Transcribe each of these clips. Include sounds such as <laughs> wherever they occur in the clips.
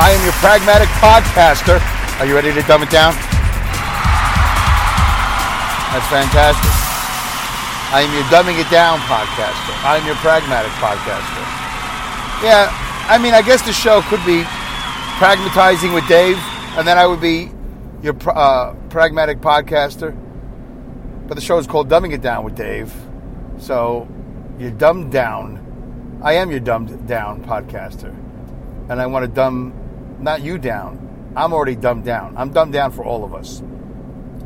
I am your pragmatic podcaster. Are you ready to dumb it down? That's fantastic. I am your Dumbing It Down podcaster. I am your pragmatic podcaster. Yeah, I mean, I guess the show could be pragmatizing with Dave, and then I would be your uh, pragmatic podcaster. But the show is called Dumbing It Down with Dave. So you're dumbed down. I am your dumbed down podcaster. And I want to dumb not you down. I'm already dumbed down. I'm dumbed down for all of us.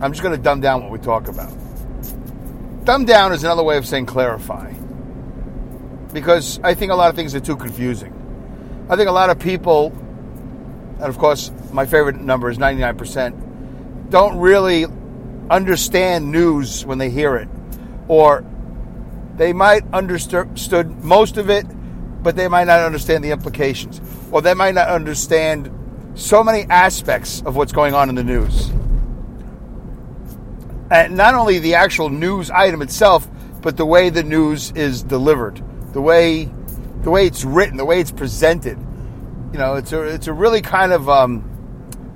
I'm just going to dumb down what we talk about. Dumb down is another way of saying clarify. Because I think a lot of things are too confusing. I think a lot of people, and of course, my favorite number is 99%, don't really understand news when they hear it. Or they might understood most of it, but they might not understand the implications. Or they might not understand so many aspects of what's going on in the news and not only the actual news item itself, but the way the news is delivered, the way the way it's written, the way it's presented. You know, it's a it's a really kind of um,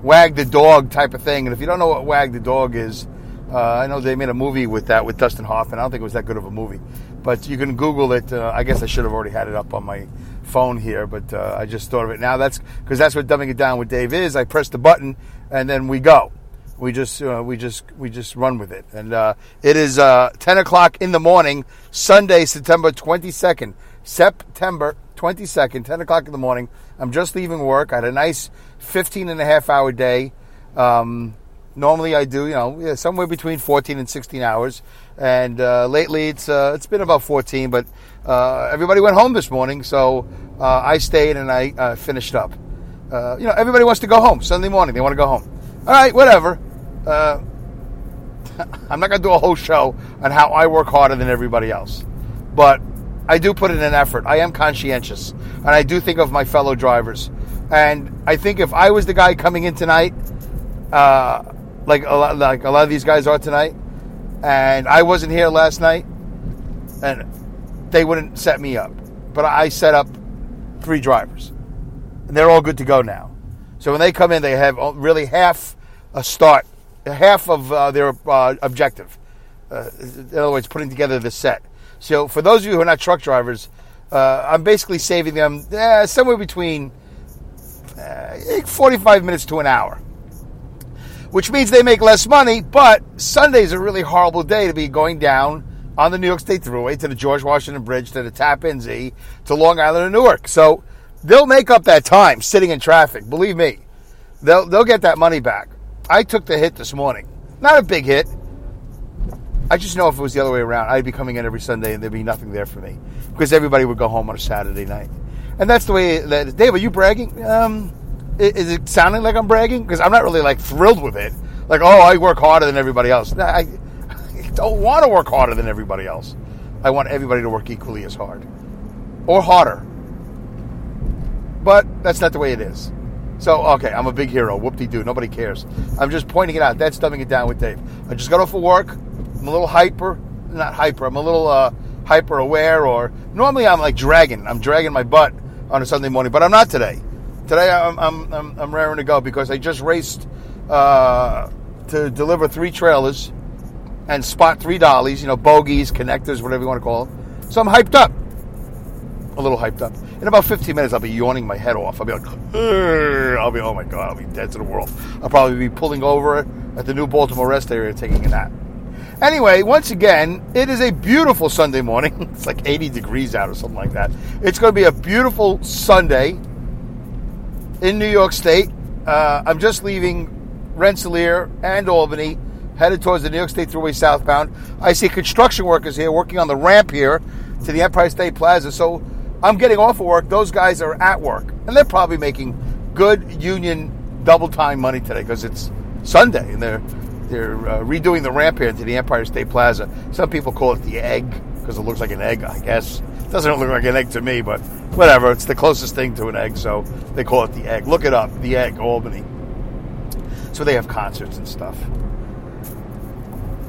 wag the dog type of thing. And if you don't know what wag the dog is, uh, I know they made a movie with that with Dustin Hoffman. I don't think it was that good of a movie, but you can Google it. Uh, I guess I should have already had it up on my phone here, but uh, I just thought of it now. That's because that's what dumbing it down with Dave is. I press the button and then we go we just uh, we just we just run with it. And uh, it is uh, 10 o'clock in the morning, Sunday, September 22nd. September 22nd, 10 o'clock in the morning. I'm just leaving work. I had a nice 15 and a half hour day. Um, normally I do, you know, somewhere between 14 and 16 hours. And uh, lately it's uh, it's been about 14, but uh, everybody went home this morning, so I stayed and I finished up. you know, everybody wants to go home Sunday morning. They want to go home. All right, whatever uh, <laughs> I'm not going to do a whole show on how I work harder than everybody else, but I do put in an effort. I am conscientious, and I do think of my fellow drivers. And I think if I was the guy coming in tonight, uh, like a lot, like a lot of these guys are tonight, and I wasn't here last night, and they wouldn't set me up. But I set up three drivers, and they're all good to go now. So when they come in, they have really half a start half of uh, their uh, objective. Uh, in other words, putting together the set. So for those of you who are not truck drivers, uh, I'm basically saving them eh, somewhere between uh, 45 minutes to an hour. Which means they make less money, but Sunday's a really horrible day to be going down on the New York State Thruway to the George Washington Bridge to the Tappan Zee to Long Island and Newark. So they'll make up that time sitting in traffic. Believe me, they'll they'll get that money back. I took the hit this morning. Not a big hit. I just know if it was the other way around, I'd be coming in every Sunday and there'd be nothing there for me because everybody would go home on a Saturday night. And that's the way that. Dave, are you bragging? Um, is it sounding like I'm bragging? Because I'm not really like thrilled with it. Like, oh, I work harder than everybody else. I, <laughs> I don't want to work harder than everybody else. I want everybody to work equally as hard or harder. But that's not the way it is. So, okay, I'm a big hero. Whoop de doo. Nobody cares. I'm just pointing it out. That's dumbing it down with Dave. I just got off of work. I'm a little hyper. Not hyper. I'm a little uh, hyper aware, or normally I'm like dragging. I'm dragging my butt on a Sunday morning, but I'm not today. Today I'm, I'm, I'm, I'm raring to go because I just raced uh, to deliver three trailers and spot three dollies, you know, bogies, connectors, whatever you want to call them. So I'm hyped up. A little hyped up. In about 15 minutes, I'll be yawning my head off. I'll be like, I'll be, oh my God, I'll be dead to the world. I'll probably be pulling over at the new Baltimore rest area taking a nap. Anyway, once again, it is a beautiful Sunday morning. <laughs> It's like 80 degrees out or something like that. It's going to be a beautiful Sunday in New York State. Uh, I'm just leaving Rensselaer and Albany, headed towards the New York State Thruway southbound. I see construction workers here working on the ramp here to the Empire State Plaza. So I'm getting off of work. Those guys are at work, and they're probably making good union double time money today because it's Sunday and they're they're uh, redoing the ramp here to the Empire State Plaza. Some people call it the egg because it looks like an egg. I guess it doesn't look like an egg to me, but whatever. It's the closest thing to an egg, so they call it the egg. Look it up, the egg, Albany. So they have concerts and stuff.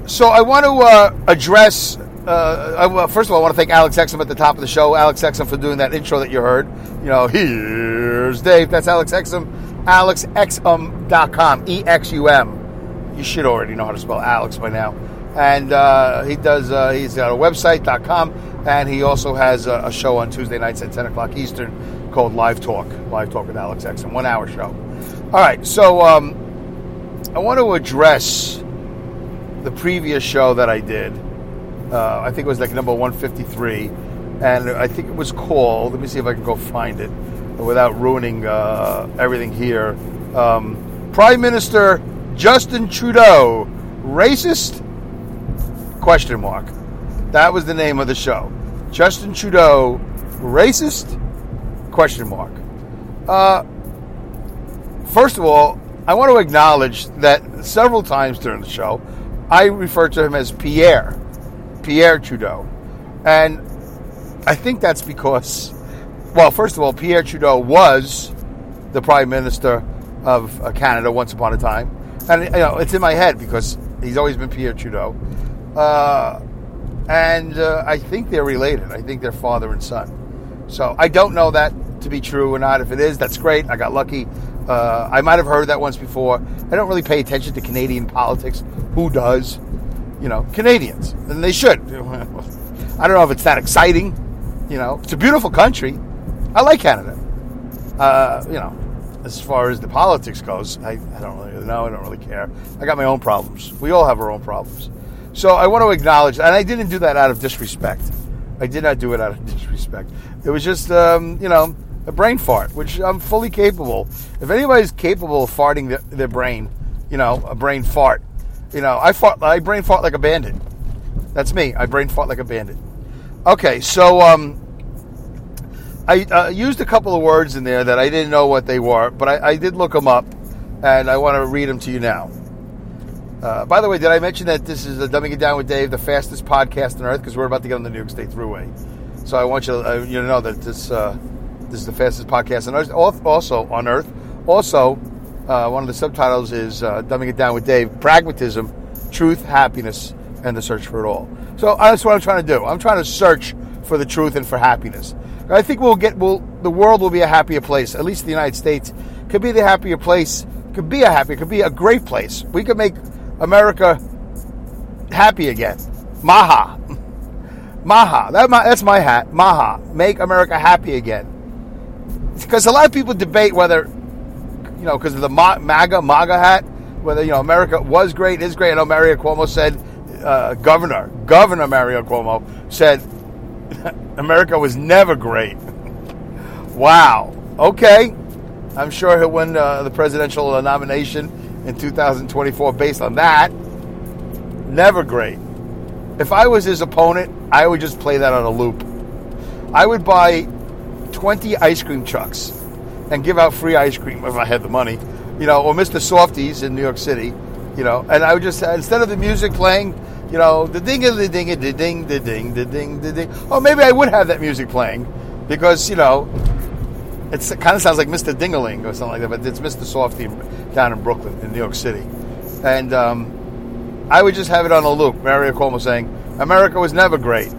So I want to uh, address. Uh, I, first of all, I want to thank Alex Exum at the top of the show. Alex Exum for doing that intro that you heard. You know, here's Dave. That's Alex Exum. AlexExum.com. E X U M. You should already know how to spell Alex by now. And uh, he does. Uh, he's got a website.com, and he also has a, a show on Tuesday nights at 10 o'clock Eastern called Live Talk. Live Talk with Alex Exum, one hour show. All right, so um, I want to address the previous show that I did. Uh, I think it was like number 153, and I think it was called. Let me see if I can go find it without ruining uh, everything here. Um, Prime Minister Justin Trudeau, racist? Question mark. That was the name of the show. Justin Trudeau, racist? Question mark. Uh, first of all, I want to acknowledge that several times during the show, I refer to him as Pierre, Pierre Trudeau. And I think that's because, well, first of all, Pierre Trudeau was the Prime Minister of uh, Canada once upon a time. And, you know, it's in my head because he's always been Pierre Trudeau. Uh, and uh, I think they're related. I think they're father and son. So I don't know that to be true or not. If it is, that's great. I got lucky. Uh, I might have heard that once before. I don't really pay attention to Canadian politics. Who does? You know, Canadians, and they should. <laughs> I don't know if it's that exciting. You know, it's a beautiful country. I like Canada. Uh, you know, as far as the politics goes, I, I don't really know. I don't really care. I got my own problems. We all have our own problems. So I want to acknowledge, and I didn't do that out of disrespect. I did not do it out of <laughs> disrespect. It was just, um, you know, a brain fart, which I'm fully capable. If anybody's capable of farting their, their brain, you know, a brain fart, you know, I fart, I brain fart like a bandit. That's me. I brain fart like a bandit. Okay, so um, I uh, used a couple of words in there that I didn't know what they were, but I, I did look them up, and I want to read them to you now. Uh, by the way, did I mention that this is the Dumbing It Down with Dave, the fastest podcast on earth? Because we're about to get on the New York State Thruway. So I want you, uh, you to know that this uh, this is the fastest podcast on earth. Also on earth. Also, uh, one of the subtitles is uh, Dumbing It Down with Dave: Pragmatism, Truth, Happiness, and the Search for It All. So that's what I'm trying to do. I'm trying to search for the truth and for happiness. I think we'll get. Will the world will be a happier place. At least the United States could be the happier place. Could be a happy. Could be a great place. We could make America happy again. Maha. Maha. That, that's my hat. Maha. Make America happy again. Because a lot of people debate whether, you know, because of the MAGA, MAGA hat, whether, you know, America was great, is great. I know Mario Cuomo said, uh, Governor, Governor Mario Cuomo said, <laughs> America was never great. wow. Okay. I'm sure he'll win uh, the presidential uh, nomination in 2024 based on that. Never great. If I was his opponent, I would just play that on a loop. I would buy 20 ice cream trucks and give out free ice cream if I had the money, you know, or Mr. Softees in New York City, you know, and I would just, instead of the music playing, you know, the ding the ding the ding the ding the ding the ding, or maybe I would have that music playing because, you know, it kind of sounds like Mr. Dingaling or something like that, but it's Mr. Softee down in Brooklyn, in New York City. And um, I would just have it on a loop. Mario Cuomo saying, America was never great.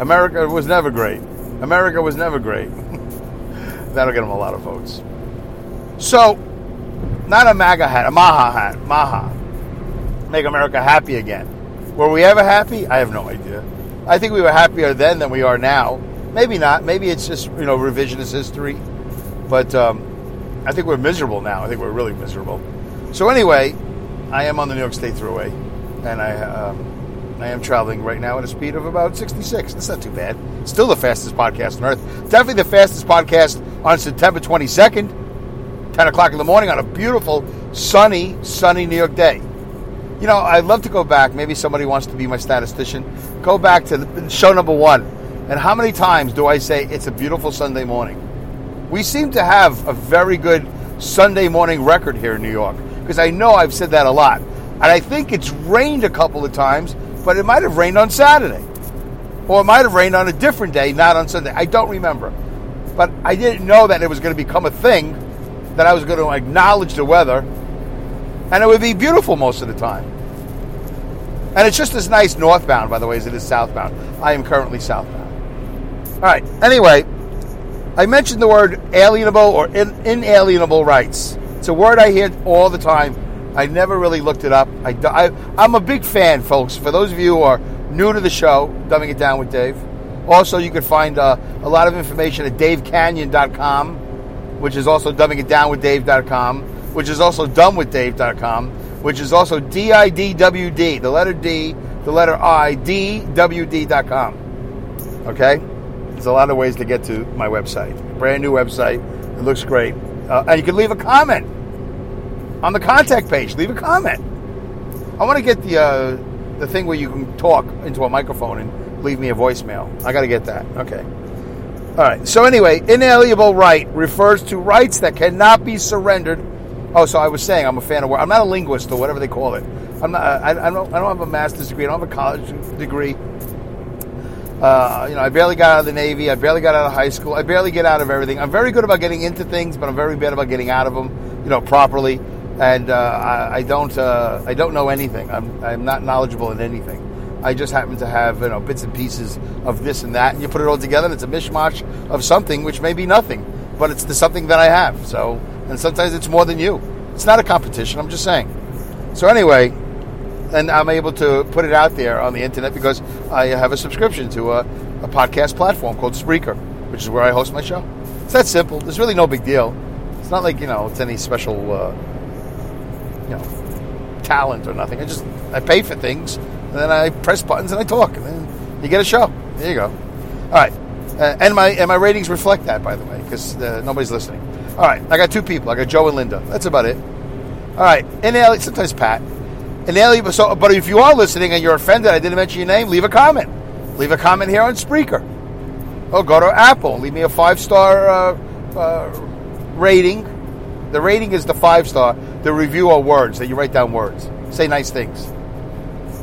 America was never great. America was never great. <laughs> That'll get him a lot of votes. So, not a MAGA hat, a Maha hat. Maha. Make America happy again. Were we ever happy? I have no idea. I think we were happier then than we are now. Maybe not. Maybe it's just, you know, revisionist history. But um, I think we're miserable now. I think we're really miserable. So anyway, I am on the New York State Thruway, and I um, I am traveling right now at a speed of about 66. That's not too bad. Still the fastest podcast on earth. Definitely the fastest podcast on September 22nd, 10 o'clock in the morning on a beautiful, sunny, sunny New York day. You know, I'd love to go back. Maybe somebody wants to be my statistician. Go back to show number one. And how many times do I say it's a beautiful Sunday morning? We seem to have a very good Sunday morning record here in New York because I know I've said that a lot. And I think it's rained a couple of times, but it might have rained on Saturday. Or it might have rained on a different day, not on Sunday. I don't remember. But I didn't know that it was going to become a thing, that I was going to acknowledge the weather, and it would be beautiful most of the time. And it's just as nice northbound, by the way, as it is southbound. I am currently southbound. All right. Anyway, I mentioned the word alienable or in, inalienable rights. It's a word I hear all the time. I never really looked it up. I, I, I'm a big fan, folks. For those of you who are new to the show, Dumbing It Down with Dave, also you can find uh, a lot of information at davekanyan.com, which is also dumbingitdownwithdave.com, which is also dumbwithdave.com, which is also D-I-D-W-D, the letter D, the letter I, D-W-D.com. Okay? There's a lot of ways to get to my website. Brand new website. It looks great. Uh, and you can leave a comment on the contact page. Leave a comment. I want to get the uh, the thing where you can talk into a microphone and leave me a voicemail. I got to get that. Okay. All right. So anyway, inalienable right refers to rights that cannot be surrendered. Oh, so I was saying I'm a fan of. I'm not a linguist or whatever they call it. I'm not. I, I don't. I don't have a master's degree. I don't have a college degree. Uh, you know, I barely got out of the Navy. I barely got out of high school. I barely get out of everything. I'm very good about getting into things, but I'm very bad about getting out of them, you know, properly. And uh, I, I, don't, uh, I don't know anything. I'm, I'm not knowledgeable in anything. I just happen to have, you know, bits and pieces of this and that, and you put it all together, and it's a mishmash of something which may be nothing, but it's the something that I have. So, and sometimes it's more than you. It's not a competition. I'm just saying. So anyway, and I'm able to put it out there on the internet because I have a subscription to a, a podcast platform called Spreaker, which is where I host my show. It's that simple. It's really no big deal. It's not like you know it's any special uh, you know talent or nothing. I just I pay for things and then I press buttons and I talk and then you get a show. There you go. All right, uh, and my and my ratings reflect that by the way because uh, nobody's listening. All right, I got two people. I got Joe and Linda. That's about it. All right, and sometimes Pat. And so, but if you are listening and you're offended, I didn't mention your name, leave a comment. Leave a comment here on Spreaker. Or go to Apple, leave me a five star uh, uh, rating. The rating is the five star. The review are words that you write down words. Say nice things.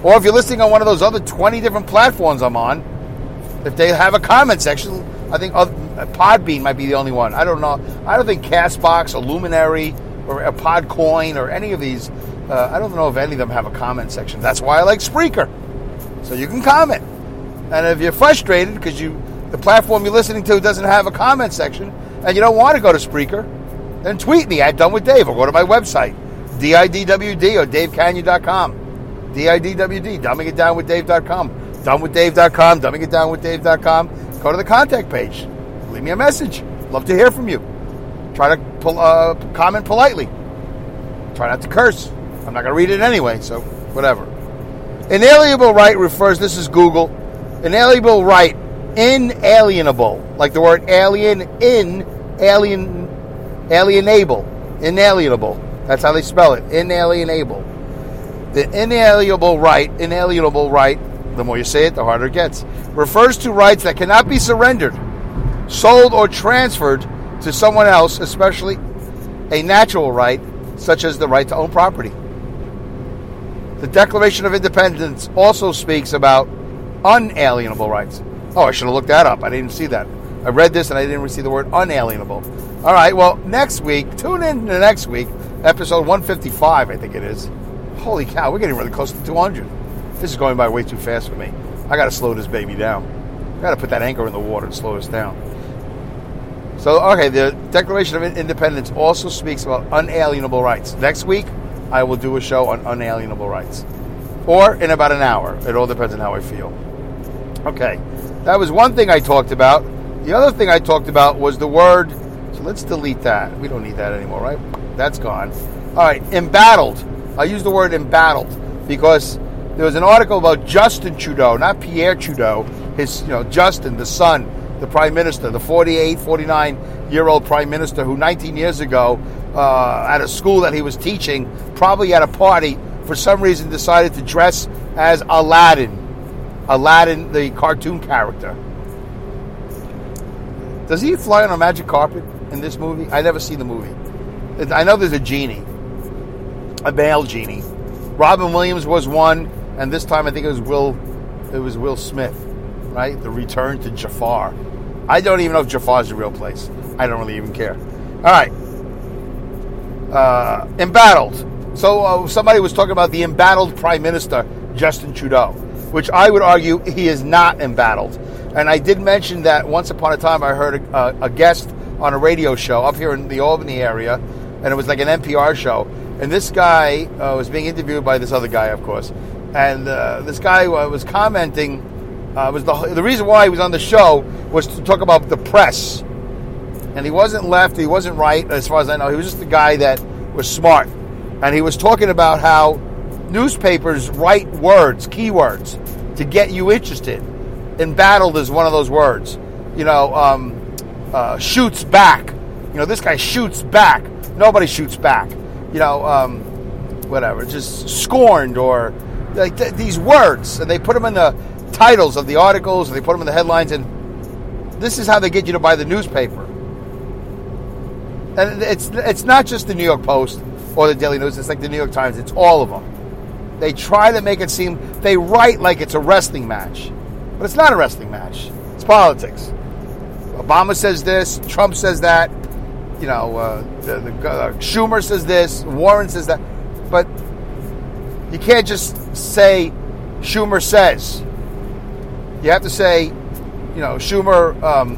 Or if you're listening on one of those other 20 different platforms I'm on, if they have a comment section, I think Podbean might be the only one. I don't know. I don't think Castbox or Luminary or a Podcoin or any of these uh, I don't know if any of them have a comment section. That's why I like Spreaker. So you can comment. And if you're frustrated because you the platform you're listening to doesn't have a comment section and you don't want to go to Spreaker, then tweet me at Dumb with Dave or go to my website, DIDWD or DaveKanyan.com. DIDWD, dumbing it down with Dave.com. Dumbwithdave.com, dumbing it down with Dave.com. Go to the contact page. Leave me a message. Love to hear from you. Try to uh, comment politely. Try not to curse. I'm not going to read it anyway, so whatever. Inalienable right refers, this is Google, inalienable right, inalienable, like the word alien, in, alien, alienable, inalienable. That's how they spell it, inalienable. The inalienable right, inalienable right, the more you say it, the harder it gets, refers to rights that cannot be surrendered, sold, or transferred to someone else, especially a natural right, such as the right to own property. The Declaration of Independence also speaks about unalienable rights. Oh, I should have looked that up. I didn't see that. I read this and I didn't see the word unalienable. All right, well, next week, tune in to next week, episode 155, I think it is. Holy cow, we're getting really close to 200. This is going by way too fast for me. I got to slow this baby down. I got to put that anchor in the water and slow us down. So, okay, the Declaration of Independence also speaks about unalienable rights. Next week, I will do a show on unalienable rights. Or in about an hour. It all depends on how I feel. Okay, that was one thing I talked about. The other thing I talked about was the word. So let's delete that. We don't need that anymore, right? That's gone. All right, embattled. I use the word embattled because there was an article about Justin Trudeau, not Pierre Trudeau. His, you know, Justin, the son, the prime minister, the 48, 49 year old prime minister who 19 years ago uh, at a school that he was teaching, probably at a party, for some reason decided to dress as Aladdin. Aladdin, the cartoon character. Does he fly on a magic carpet in this movie? I never seen the movie. I know there's a genie, a male genie. Robin Williams was one, and this time I think it was Will. It was Will Smith, right? The return to Jafar. I don't even know if Jafar is a real place. I don't really even care. All right. Uh, embattled. So uh, somebody was talking about the embattled Prime Minister Justin Trudeau, which I would argue he is not embattled. And I did mention that once upon a time I heard a, a guest on a radio show up here in the Albany area, and it was like an NPR show. And this guy uh, was being interviewed by this other guy, of course. And uh, this guy was commenting. Uh, was the the reason why he was on the show was to talk about the press, and he wasn't left, he wasn't right, as far as I know. He was just a guy that was smart, and he was talking about how newspapers write words, keywords, to get you interested. Embattled is one of those words. You know, um, uh, shoots back. You know, this guy shoots back. Nobody shoots back. You know, um, whatever. Just scorned or like th- these words, and they put them in the titles of the articles, and they put them in the headlines, and this is how they get you to buy the newspaper. And it's it's not just the New York Post or the Daily News. It's like the New York Times. It's all of them. They try to make it seem they write like it's a wrestling match, but it's not a wrestling match. It's politics. Obama says this. Trump says that. You know, uh, the, the uh, Schumer says this. Warren says that. But you can't just say Schumer says. You have to say, you know, Schumer, um,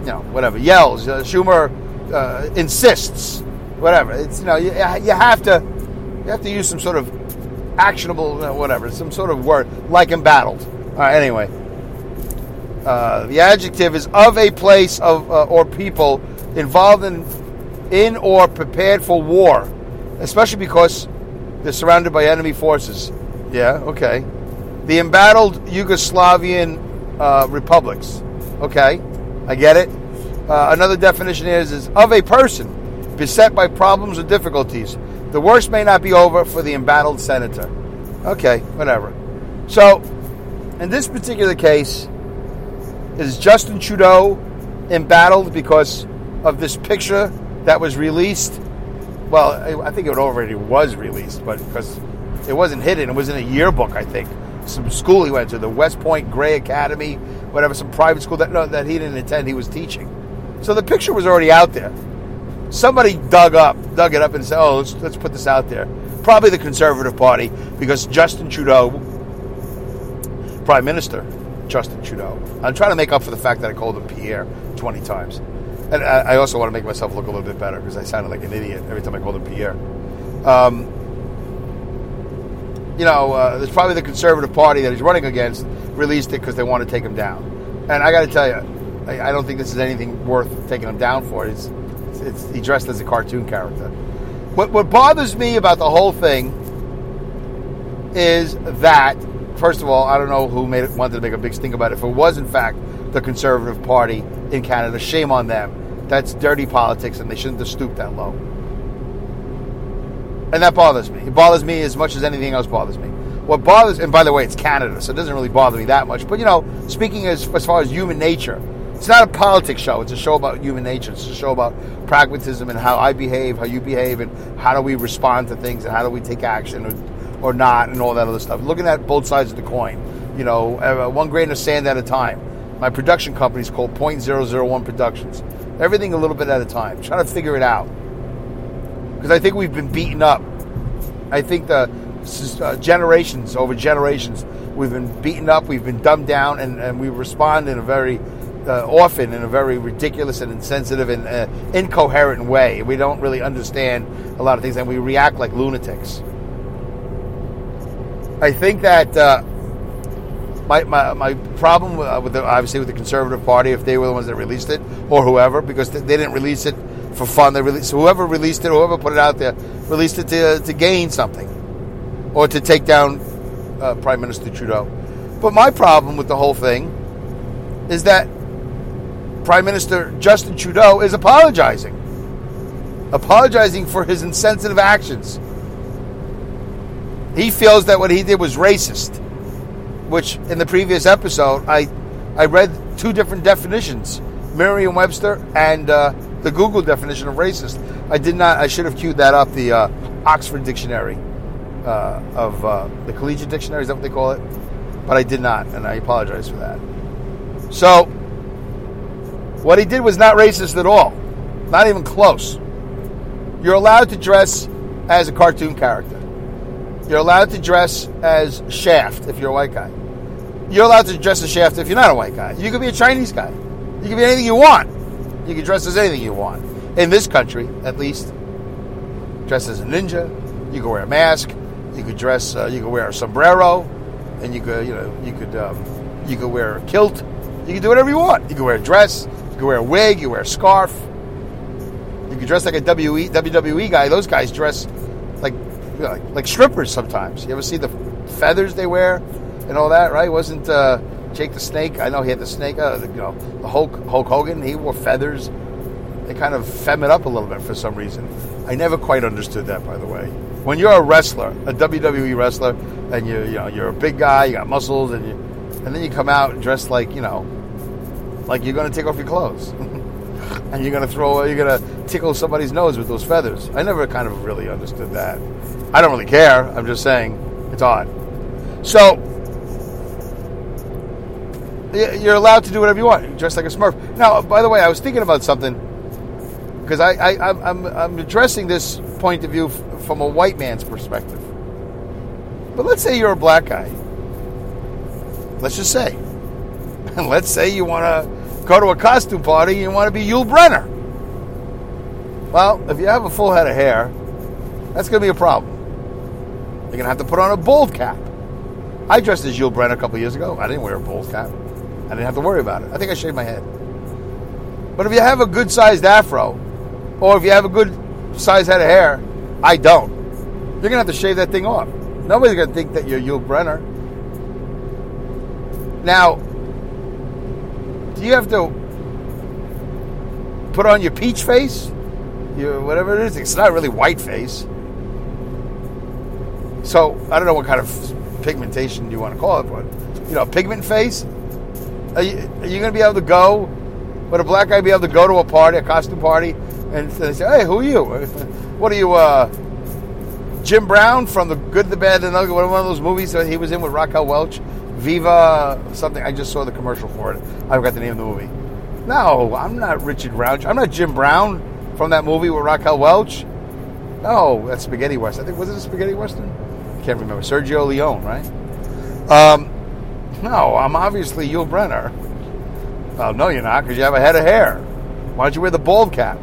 you know, whatever yells. Uh, Schumer uh, insists, whatever. It's you know, you, you have to you have to use some sort of actionable, whatever, some sort of word like embattled. Anyway, uh, the adjective is of a place of uh, or people involved in in or prepared for war, especially because they're surrounded by enemy forces. Yeah, okay. The embattled Yugoslavian uh, republics. Okay, I get it. Uh, another definition is, is of a person beset by problems or difficulties. The worst may not be over for the embattled senator. Okay, whatever. So, in this particular case, is Justin Trudeau embattled because of this picture that was released well, I think it already was released, but because it wasn't hidden, it was in a yearbook, I think. Some school he went to, the West Point Grey Academy, whatever, some private school that no, that he didn't attend. He was teaching, so the picture was already out there. Somebody dug up, dug it up, and said, "Oh, let's let's put this out there." Probably the Conservative Party, because Justin Trudeau, Prime Minister Justin Trudeau. I'm trying to make up for the fact that I called him Pierre 20 times. And I also want to make myself look a little bit better because I sounded like an idiot every time I called him Pierre. Um, you know, uh, there's probably the Conservative Party that he's running against released it because they want to take him down. And I got to tell you, I, I, don't think this is anything worth taking him down for. It's, it's, it's, he dressed as a cartoon character. What, what bothers me about the whole thing is that, first of all, I don't know who made it, wanted to make a big stink about it. If it was, in fact, the Conservative Party in Canada. Shame on them. That's dirty politics, and they shouldn't have stooped that low. And that bothers me. It bothers me as much as anything else bothers me. What bothers, and by the way, it's Canada, so it doesn't really bother me that much. But you know, speaking as as far as human nature, it's not a politics show. It's a show about human nature. It's a show about pragmatism and how I behave, how you behave, and how do we respond to things, and how do we take action or, or not, and all that other stuff. Looking at both sides of the coin. You know, uh, one grain of sand at a time. My production company is called .001 Productions. Everything a little bit at a time. Trying to figure it out. Because I think we've been beaten up. I think the uh, generations over generations, we've been beaten up, we've been dumbed down, and, and we respond in a very uh, often in a very ridiculous and insensitive and uh, incoherent way. We don't really understand a lot of things, and we react like lunatics. I think that uh, my, my, my problem uh, with the, obviously with the Conservative Party, if they were the ones that released it, or whoever, because they, didn't release it for fun. They released whoever released it, whoever put it out there, released it to, to gain something, or to take down uh, Prime Minister Trudeau. But my problem with the whole thing is that Prime Minister Justin Trudeau is apologizing, apologizing for his insensitive actions. He feels that what he did was racist which in the previous episode I I read two different definitions, Merriam-Webster and uh, the Google definition of racist. I did not. I should have queued that up. The uh, Oxford Dictionary uh, of uh, the Collegiate Dictionary is that what they call it? But I did not, and I apologize for that. So, what he did was not racist at all, not even close. You're allowed to dress as a cartoon character. You're allowed to dress as Shaft if you're a white guy. You're allowed to dress as Shaft if you're not a white guy. You could be a Chinese guy. You can be anything you want. You can dress as anything you want. In this country, at least, dress as a ninja. You can wear a mask. You could dress. Uh, you could wear a sombrero, and you could, you know, you could, um, you could wear a kilt. You can do whatever you want. You can wear a dress. You can wear a wig. You wear a scarf. You can dress like a WWE, WWE guy. Those guys dress like, like like strippers sometimes. You ever see the feathers they wear and all that? Right? Wasn't uh, Jake the Snake? I know he had the snake. Uh, you know, the Hulk Hulk Hogan. He wore feathers. They kind of fem it up a little bit for some reason. I never quite understood that, by the way. When you're a wrestler, a WWE wrestler, and you you know you're a big guy, you got muscles, and you and then you come out dressed like you know like you're to take off your clothes. <laughs> and you're gonna throw, you're gonna tickle somebody's nose with those feathers. I never kind of really understood that. I don't really care. I'm just saying it's odd. So you're allowed to do whatever you want. Dress like a Smurf. Now, by the way, I was thinking about something because I, I I'm I'm addressing this point of view from a white man's perspective. But let's say you're a black guy. Let's just say. And <laughs> let's say you want to go to a costume party and you want to be Yul Brynner. Well, if you have a full head of hair, that's going to be a problem. You're going to have to put on a bald cap. I dressed as Yul Brynner a couple years ago. I didn't wear a bald cap. I didn't have to worry about it. I think I shaved my head. But if you have a good sized afro, or if you have a good sized head of hair, I don't. You're going to have to shave that thing off. Nobody's going to think that you're Yul Brynner. Now, do you have to put on your peach face? Your whatever it is. It's not really white face. So I don't know what kind of pigmentation you want to call it, but you know, pigment face. Are you, you going to be able to go? Would a black guy be able to go to a party, a costume party, and they say, "Hey, who are you? <laughs> What are you, uh, Jim Brown from the Good, the Bad, and the Ugly?" One of those movies that he was in with Raquel Welch, Viva something. I just saw the commercial for it. I forgot the name of the movie. No, I'm not Richard Brown. I'm not Jim Brown from that movie with Raquel Welch. No, that's Spaghetti Western. I think was it a Spaghetti Western? Can't remember. Sergio Leone, right? Um, no, I'm obviously Yul Brynner. Well, no, you're not because you have a head of hair. Why don't you wear the bald cap?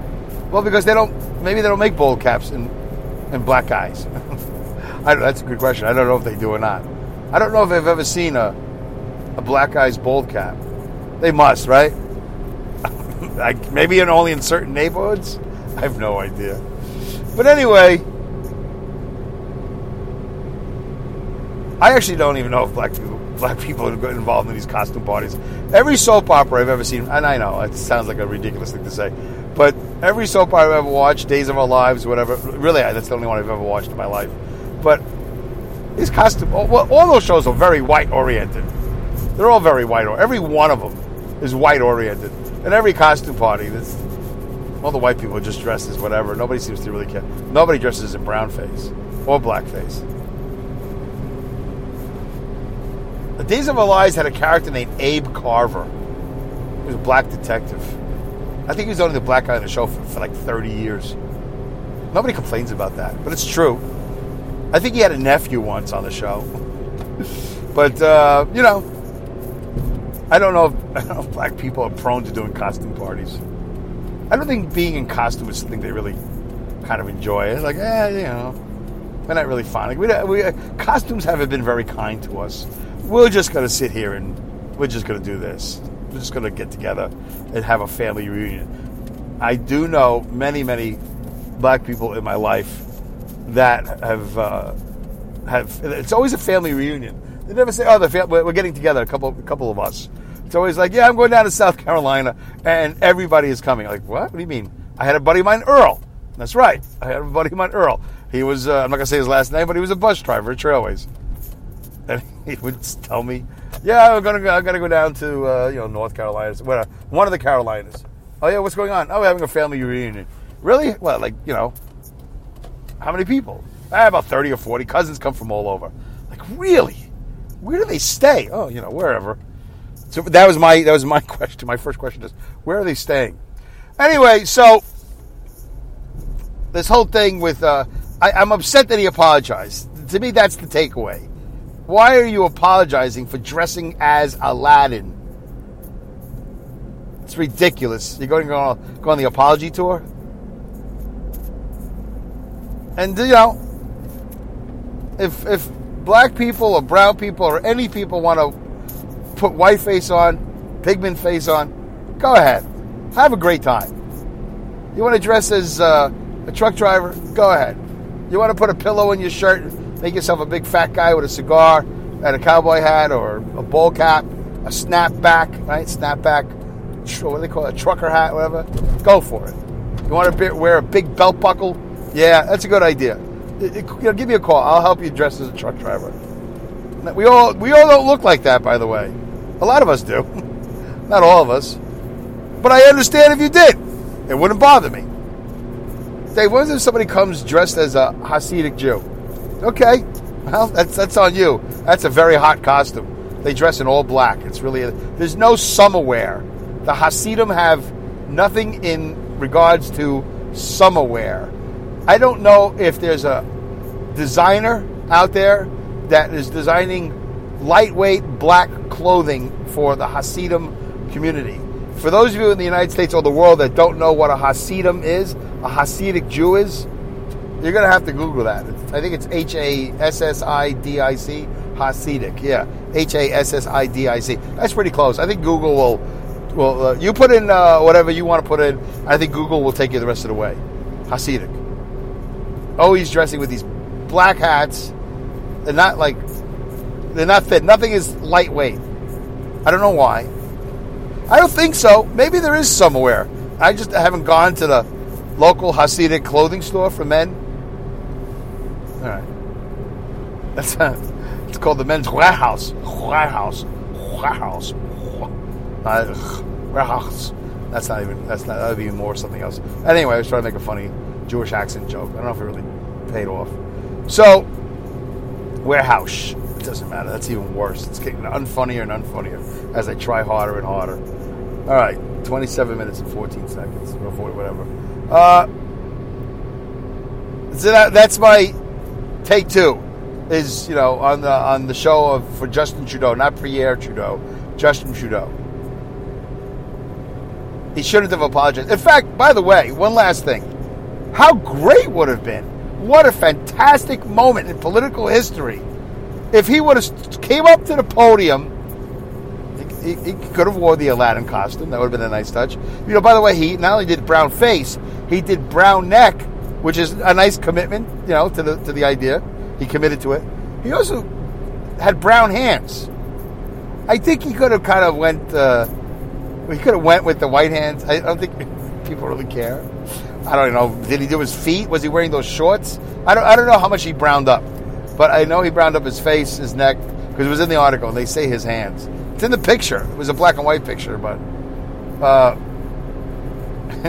Well, because they don't. Maybe they don't make bald caps in in black guys. <laughs> That's a good question. I don't know if they do or not. I don't know if I've ever seen a a black guy's bald cap. They must, right? <laughs> like maybe in only in certain neighborhoods. I have no idea. But anyway, I actually don't even know if black people black people are involved in these costume parties. Every soap opera I've ever seen, and I know it sounds like a ridiculous thing to say, but every soap opera I've ever watched, Days of Our Lives, whatever. Really, that's the only one I've ever watched in my life. But these costume, well, all those shows are very white oriented. They're all very white. Every one of them is white oriented, and every costume party, that's all the white people just dressed as whatever. Nobody seems to really care. Nobody dresses in brown face or black face. The Days of Our Lives had a character named Abe Carver. He was a black detective. I think he was only the black guy on the show for, for like 30 years. Nobody complains about that, but it's true. I think he had a nephew once on the show. but, uh, you know, I don't know, if, <laughs> I don't know if black people are prone to doing costume parties. I don't think being in costume is something they really kind of enjoy. It's like, eh, you know, we're not really fond. We, we, costumes haven't been very kind to us we're just going to sit here and we're just going to do this. We're just going to get together and have a family reunion. I do know many, many black people in my life that have uh, have. It's always a family reunion. They never say, "Oh, the fam- we're getting together." A couple, a couple of us. It's always like, "Yeah, I'm going down to South Carolina, and everybody is coming." Like, what? What do you mean? I had a buddy of mine, Earl. That's right. I had a buddy of mine, Earl. He was. Uh, I'm not gonna say his last name, but he was a bus driver at Trailways and <laughs> he would tell me, "Yeah, I'm gonna go, I gotta go down to uh, you know North Carolina, one of the Carolinas." Oh yeah, what's going on? Oh, we're having a family reunion. Really? What? Like you know, how many people? Ah, about thirty or forty. Cousins come from all over. Like really? Where do they stay? Oh, you know, wherever. So that was my that was my <laughs> question. My first question is, where are they staying? Anyway, so this whole thing with uh, I, I'm upset that he apologized. To me, that's the takeaway. Why are you apologizing for dressing as Aladdin? It's ridiculous. You're going to go, go on the apology tour? And, you know, if, if black people or brown people or any people want to put white face on, pigment face on, go ahead. Have a great time. You want to dress as uh, a truck driver? Go ahead. You want to put a pillow in your shirt, make yourself a big fat guy with a cigar and a cowboy hat or a bowl cap, a snapback, right? Snapback, what do they call it? A trucker hat, whatever. Go for it. You want to wear a big belt buckle? Yeah, that's a good idea. It, it, you know, give me a call. I'll help you dress as a truck driver. We all we all don't look like that, by the way. A lot of us do. <laughs> Not all of us. But I understand if you did. It wouldn't bother me. Dave, what if somebody comes dressed as a Hasidic Jew? Okay, well, that's that's on you. That's a very hot costume. They dress in all black. It's really a, there's no summer wear. The Hasidim have nothing in regards to summer wear. I don't know if there's a designer out there that is designing lightweight black clothing for the Hasidim community. For those of you in the United States or the world that don't know what a Hasidim is, a Hasidic Jew is, you're going to have to Google that. I think it's H A S S I D I C, Hasidic. Yeah, H A S S I D I C. That's pretty close. I think Google will. Well, uh, you put in uh, whatever you want to put in. I think Google will take you the rest of the way. Hasidic. Always dressing with these black hats. They're not like they're not fit. Nothing is lightweight. I don't know why. I don't think so. Maybe there is somewhere. I just haven't gone to the local Hasidic clothing store for men. All right. <laughs> That's it's called the men's warehouse. Warehouse. Warehouse. Warehouse. That's not even. That's not. That would be more something else. Anyway, I was trying to make a funny Jewish accent joke. I don't know if it really paid off. So, warehouse. It doesn't matter. That's even worse. It's getting unfunnier and unfunnier as I try harder and harder. All right, 27 minutes and 14 seconds, or whatever. Uh, so that, that's my take two is you know on the on the show of for Justin Trudeau, not Pierre Trudeau, Justin Trudeau. He shouldn't have apologized. In fact, by the way, one last thing. How great would have been. What a fantastic moment in political history. If he would have came up to the podium, he, he could have wore the Aladdin costume. That would have been a nice touch. You know, by the way, he not only did brown face, he did brown neck, which is a nice commitment, you know, to the to the idea. He committed to it. He also had brown hands. I think he could have kind of went. Uh, he could have went with the white hands. I don't think <laughs> people really care. I don't know. Did he do his feet? Was he wearing those shorts? I don't. I don't know how much he browned up, but I know he browned up his face, his neck, because it was in the article. They say his hands. It's in the picture. It was a black and white picture, but uh, <laughs>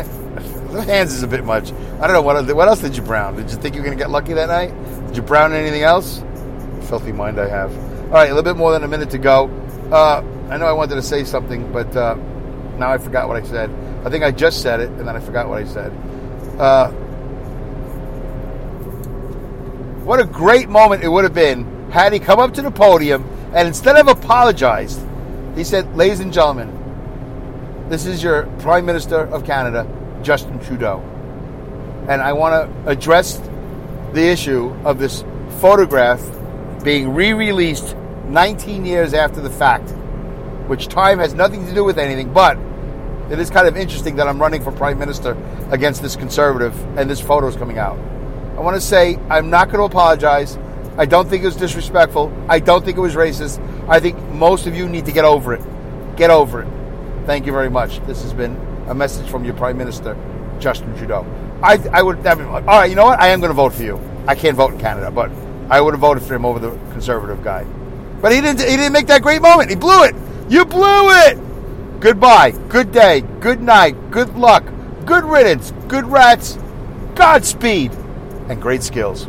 the hands is a bit much. I don't know what. What else did you brown? Did you think you were going to get lucky that night? Did you brown anything else? Filthy mind I have. All right, a little bit more than a minute to go. Uh, I know I wanted to say something, but uh, now I forgot what I said. I think I just said it, and then I forgot what I said. Uh, what a great moment it would have been had he come up to the podium and instead of apologized, he said, Ladies and gentlemen, this is your Prime Minister of Canada, Justin Trudeau. And I want to address the issue of this photograph being re released 19 years after the fact, which time has nothing to do with anything, but it is kind of interesting that I'm running for Prime Minister against this conservative and this photo is coming out. I want to say I'm not going to apologize. I don't think it was disrespectful. I don't think it was racist. I think most of you need to get over it. Get over it. Thank you very much. This has been a message from your Prime Minister, Justin Trudeau. I, I would have been, all right, you know what? I am going to vote for you. I can't vote in Canada, but I would have voted for him over the conservative guy. But he didn't, he didn't make that great moment. He blew it. You blew it. Goodbye, good day, good night, good luck, good riddance, good rats, Godspeed, and great skills.